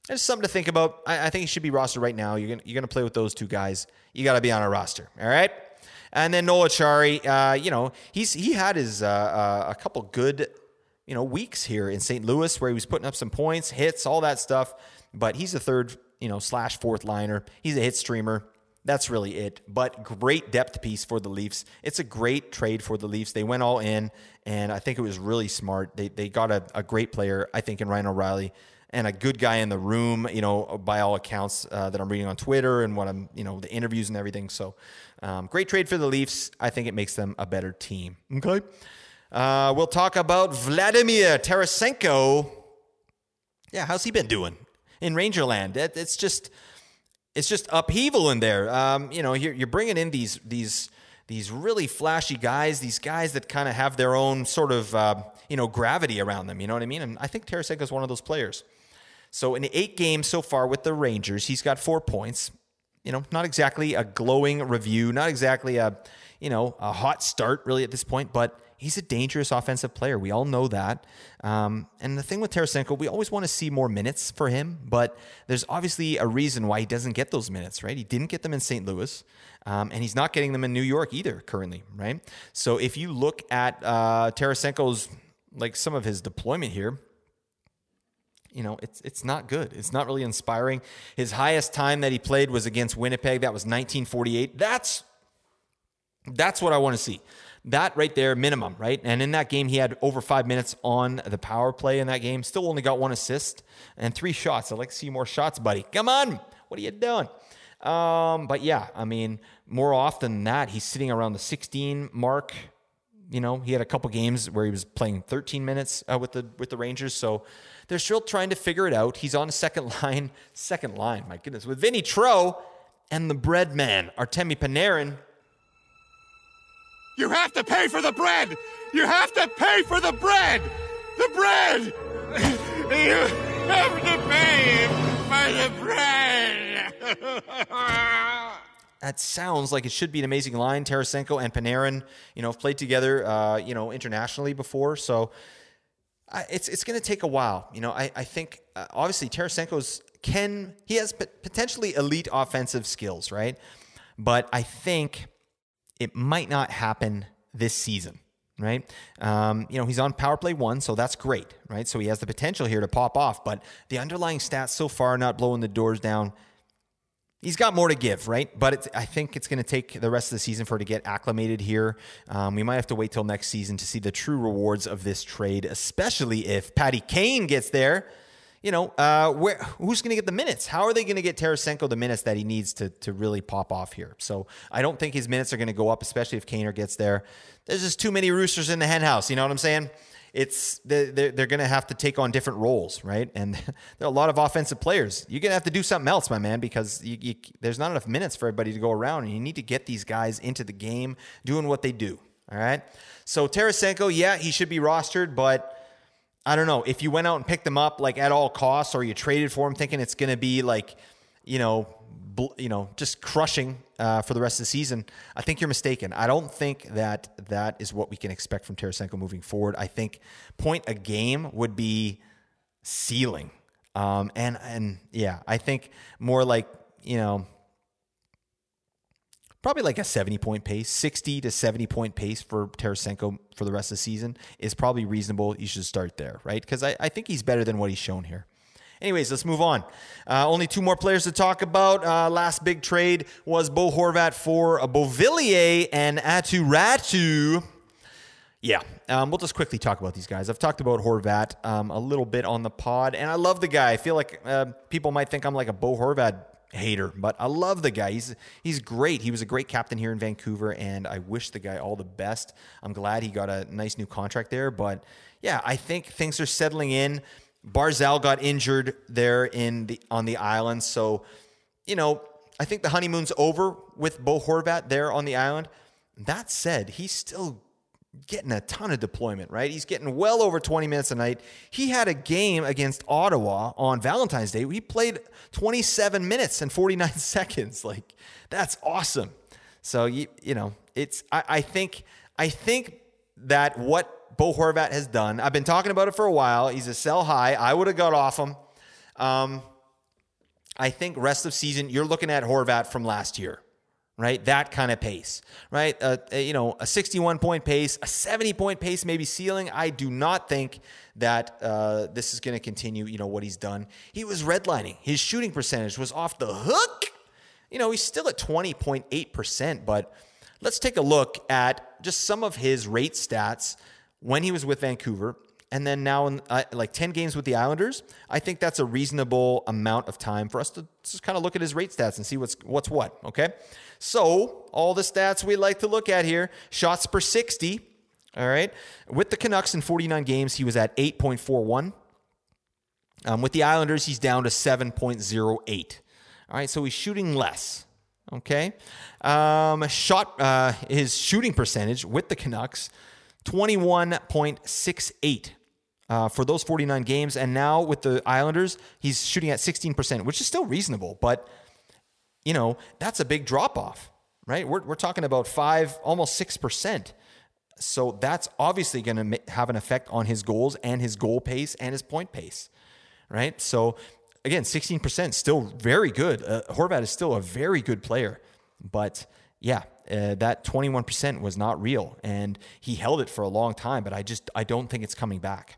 S1: there's something to think about. I, I think he should be rostered right now. You're going you're gonna play with those two guys. You got to be on a roster. All right. And then Noel Acciari, uh, you know, he's he had his uh, uh, a couple good, you know, weeks here in St. Louis where he was putting up some points, hits, all that stuff. But he's a third, you know, slash fourth liner. He's a hit streamer. That's really it. But great depth piece for the Leafs. It's a great trade for the Leafs. They went all in, and I think it was really smart. They, they got a, a great player, I think, in Ryan O'Reilly and a good guy in the room, you know, by all accounts uh, that I'm reading on Twitter and what I'm, you know, the interviews and everything. So, um, great trade for the Leafs. I think it makes them a better team. Okay. Uh, we'll talk about Vladimir Tarasenko. Yeah, how's he been doing in Rangerland? It, it's just it's just upheaval in there. Um, you know, you're, you're bringing in these these these really flashy guys, these guys that kind of have their own sort of uh, you know gravity around them. You know what I mean? And I think Tarasenko is one of those players. So in eight games so far with the Rangers, he's got four points. You know, not exactly a glowing review, not exactly a you know a hot start really at this point, but he's a dangerous offensive player. We all know that. Um, and the thing with Tarasenko, we always want to see more minutes for him, but there's obviously a reason why he doesn't get those minutes, right? He didn't get them in St. Louis, um, and he's not getting them in New York either currently, right? So if you look at uh, Tarasenko's, like some of his deployment here, you know, it's it's not good. It's not really inspiring. His highest time that he played was against Winnipeg. That was 1948. That's that's what I want to see. That right there, minimum, right? And in that game, he had over five minutes on the power play in that game. Still only got one assist and three shots. I'd like to see more shots, buddy. Come on. What are you doing? Um, but yeah, I mean, more often than that, he's sitting around the 16 mark. You know, he had a couple games where he was playing 13 minutes uh, with the with the Rangers. So they're still trying to figure it out. He's on a second line, second line, my goodness, with Vinny Tro and the bread man, Artemi Panarin.
S5: You have to pay for the bread! You have to pay for the bread! The bread! You have to pay for the bread!
S1: that sounds like it should be an amazing line. Tarasenko and Panarin, you know, have played together, uh, you know, internationally before. So it's it's going to take a while. You know, I, I think uh, obviously Tarasenko's can he has potentially elite offensive skills, right? But I think it might not happen this season, right? Um, you know, he's on power play one, so that's great, right? So he has the potential here to pop off, but the underlying stats so far not blowing the doors down. He's got more to give, right? But I think it's going to take the rest of the season for it to get acclimated here. Um, we might have to wait till next season to see the true rewards of this trade, especially if Patty Kane gets there you know, uh, where who's going to get the minutes? How are they going to get Tarasenko the minutes that he needs to to really pop off here? So I don't think his minutes are going to go up, especially if Kaner gets there. There's just too many roosters in the henhouse. You know what I'm saying? It's they're, they're going to have to take on different roles, right? And there are a lot of offensive players. You're going to have to do something else, my man, because you, you, there's not enough minutes for everybody to go around, and you need to get these guys into the game doing what they do. All right. So Tarasenko, yeah, he should be rostered, but I don't know if you went out and picked them up like at all costs, or you traded for them thinking it's going to be like, you know, bl- you know, just crushing uh, for the rest of the season. I think you're mistaken. I don't think that that is what we can expect from Tarasenko moving forward. I think point a game would be ceiling, um, and and yeah, I think more like you know probably like a 70 point pace, 60 to 70 point pace for Tarasenko for the rest of the season is probably reasonable. You should start there, right? Because I, I, think he's better than what he's shown here. Anyways, let's move on. Uh, only two more players to talk about. Uh, last big trade was Bo Horvat for a Beauvillier and Aatu Raty. Yeah, um, we'll just quickly talk about these guys. I've talked about Horvat um, a little bit on the pod, and I love the guy. I feel like uh, people might think I'm like a Bo Horvat hater, but I love the guy. He's he's great. He was a great captain here in Vancouver, and I wish the guy all the best. I'm glad he got a nice new contract there. But yeah, I think things are settling in. Barzal got injured there in the on the island, so you know I think the honeymoon's over with Bo Horvat there on the island. That said, he's still getting a ton of deployment, right? He's getting well over 20 minutes a night. He had a game against Ottawa on Valentine's Day. He played 27 minutes and 49 seconds. Like that's awesome. So you you know, it's I, I think I think that what Bo Horvat has done, I've been talking about it for a while. He's a sell high. I would have got off him. Um, I think rest of season, you're looking at Horvat from last year right? That kind of pace, right? Uh, you know, a 61 point pace, a 70 point pace, maybe ceiling. I do not think that uh, this is going to continue. You know what he's done. He was redlining. His shooting percentage was off the hook. You know, he's still at 20.8 percent, but let's take a look at just some of his rate stats when he was with Vancouver and then now in uh, like 10 games with the Islanders, I think that's a reasonable amount of time for us to just kind of look at his rate stats and see what's what's what, okay? So, all the stats we like to look at here, shots per 60, all right? With the Canucks in 49 games, he was at 8.41. Um, with the Islanders, he's down to 7.08. All right, so he's shooting less. Okay. Um, shot uh, his shooting percentage with the Canucks, 21.68 uh, for those 49 games. And now with the Islanders, he's shooting at 16%, which is still reasonable, but you know, that's a big drop off, right? We're, we're talking about five, almost 6%. So that's obviously going to have an effect on his goals and his goal pace and his point pace, right? So again, 16% still very good. Uh, Horvat is still a very good player, but yeah, uh, that 21% was not real and he held it for a long time, but I just, I don't think it's coming back.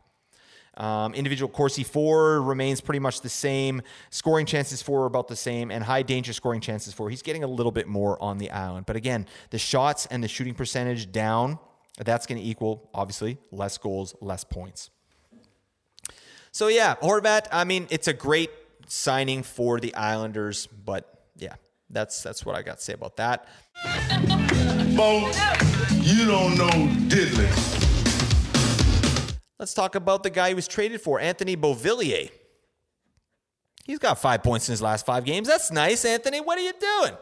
S1: Um, individual Corsi for remains pretty much the same. Scoring chances for are about the same, and high danger scoring chances for. He's getting a little bit more on the island. But again, the shots and the shooting percentage down, that's going to equal, obviously, less goals, less points. So yeah, Horvat, I mean, it's a great signing for the Islanders, but yeah, that's that's what I got to say about that.
S5: Bo, you don't know diddly.
S1: Let's talk about the guy he was traded for, Anthony Beauvillier. He's got five points in his last five games. That's nice, Anthony. What are you doing?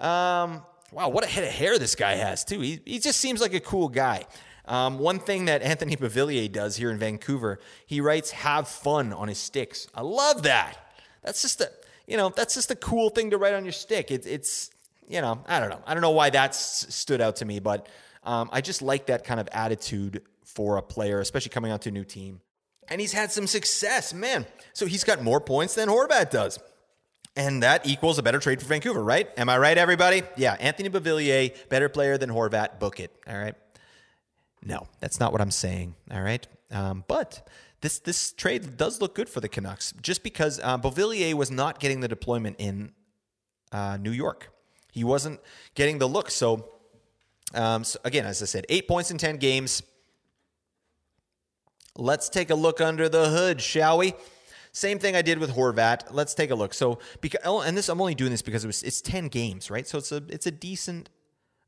S1: Um, wow, what a head of hair this guy has, too. He, he just seems like a cool guy. Um, one thing that Anthony Beauvillier does here in Vancouver, he writes "Have fun" on his sticks. I love that. That's just a you know that's just a cool thing to write on your stick. It, it's you know I don't know I don't know why that stood out to me, but um, I just like that kind of attitude for a player, especially coming out to a new team. And he's had some success, man. So he's got more points than Horvat does. And that equals a better trade for Vancouver, right? Am I right, everybody? Yeah, Anthony Beauvillier, better player than Horvat, book it. All right. No, that's not what I'm saying. All right. Um, but this this trade does look good for the Canucks, just because uh, was not getting the deployment in uh, New York. He wasn't getting the look. So, um, so again, as I said, eight points in ten games. Let's take a look under the hood, shall we? Same thing I did with Horvat. Let's take a look. So, because, oh, and this I'm only doing this because it was it's 10 games, right? So it's a it's a decent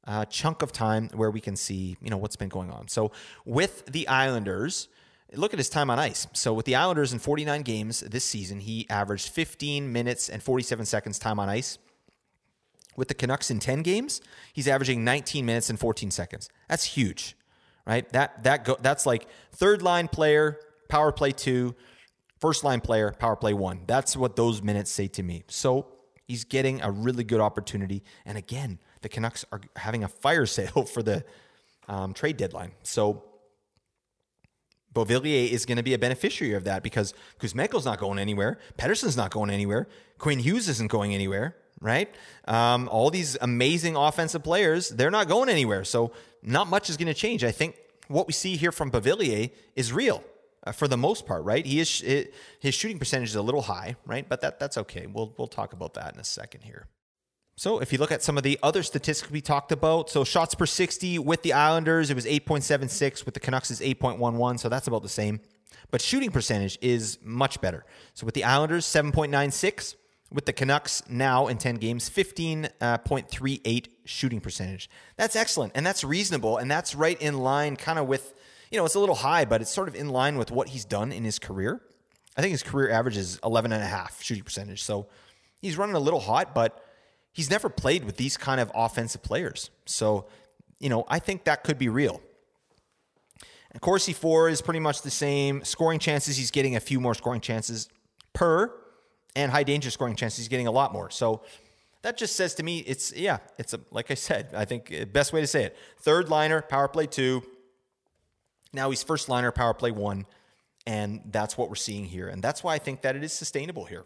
S1: uh, chunk of time where we can see you know what's been going on. So with the Islanders, look at his time on ice. So with the Islanders in 49 games this season, he averaged 15 minutes and 47 seconds time on ice. With the Canucks in 10 games, he's averaging 19 minutes and 14 seconds. That's huge, right? That that go, that's like third line player, power play two, first line player, power play 1. That's what those minutes say to me. So, he's getting a really good opportunity and again, the Canucks are having a fire sale for the um, trade deadline. So, Beauvillier is going to be a beneficiary of that because Kuzmenko's not going anywhere. Pettersson's not going anywhere. Quinn Hughes isn't going anywhere, right? Um, all these amazing offensive players, they're not going anywhere. So not much is going to change. I think what we see here from Beauvillier is real uh, for the most part, right? He is it, his shooting percentage is a little high, right? But that that's okay. We'll we'll talk about that in a second here. So if you look at some of the other statistics we talked about, so shots per 60 with the Islanders, it was 8.76. With the Canucks, is 8.11. So that's about the same. But shooting percentage is much better. So with the Islanders, 7.96. With the Canucks now in 10 games, 15.38 shooting percentage. That's excellent. And that's reasonable. And that's right in line kind of with, you know, it's a little high, but it's sort of in line with what he's done in his career. I think his career average is 11.5 shooting percentage. So he's running a little hot, but he's never played with these kind of offensive players. So, you know, I think that could be real. And Corsi for is pretty much the same. Scoring chances, he's getting a few more scoring chances per, and high danger scoring chances, he's getting a lot more. So that just says to me, it's, yeah, it's a, like I said, I think uh, best way to say it. Third liner, power play two. Now he's first liner, power play one. And that's what we're seeing here. And that's why I think that it is sustainable here.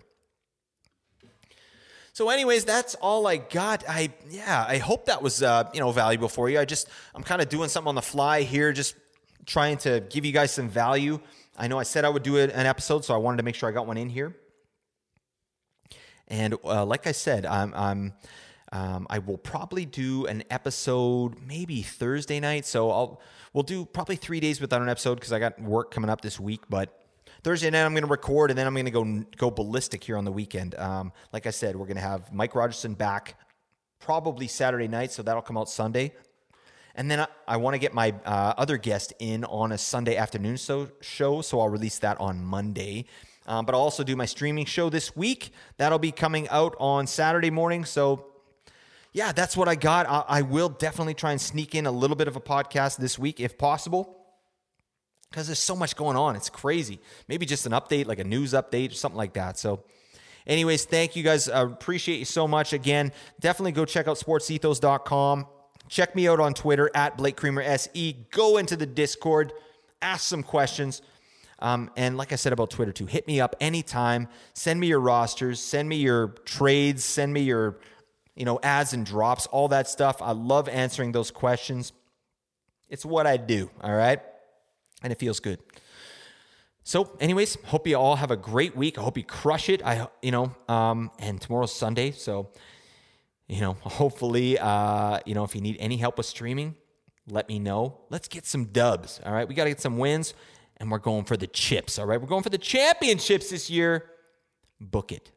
S1: So, anyways, that's all I got. I yeah, I hope that was uh, you know valuable for you. I just I'm kind of doing something on the fly here, just trying to give you guys some value. I know I said I would do an episode, so I wanted to make sure I got one in here. And uh, like I said, I'm, I'm um, I will probably do an episode maybe Thursday night. So I'll we'll do probably three days without an episode because I got work coming up this week, but Thursday night, I'm going to record, and then I'm going to go go ballistic here on the weekend. Um, like I said, we're going to have Mike Rogerson back probably Saturday night, so that'll come out Sunday. And then I, I want to get my uh, other guest in on a Sunday afternoon so, show, so I'll release that on Monday. Um, but I'll also do my streaming show this week. That'll be coming out on Saturday morning. So, yeah, that's what I got. I, I will definitely try and sneak in a little bit of a podcast this week if possible because there's so much going on. It's crazy. Maybe just an update, like a news update or something like that. So, anyways, thank you guys. I appreciate you so much. Again, definitely go check out sportsethos.com. Check me out on Twitter at Blake Creamer SE. Go into the Discord, ask some questions. Um, and like I said about Twitter too, hit me up anytime. Send me your rosters, send me your trades, send me your you know ads and drops, all that stuff. I love answering those questions. It's what I do. All right and it feels good. So, anyways, hope you all have a great week. I hope you crush it. I, you know, um, and tomorrow's Sunday, so you know, hopefully, uh, you know, if you need any help with streaming, let me know. Let's get some dubs. All right, we got to get some wins, and we're going for the chips. All right, we're going for the championships this year. Book it.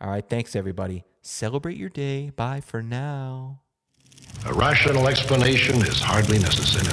S1: All right, thanks everybody. Celebrate your day. Bye for now.
S4: A rational explanation is hardly necessary.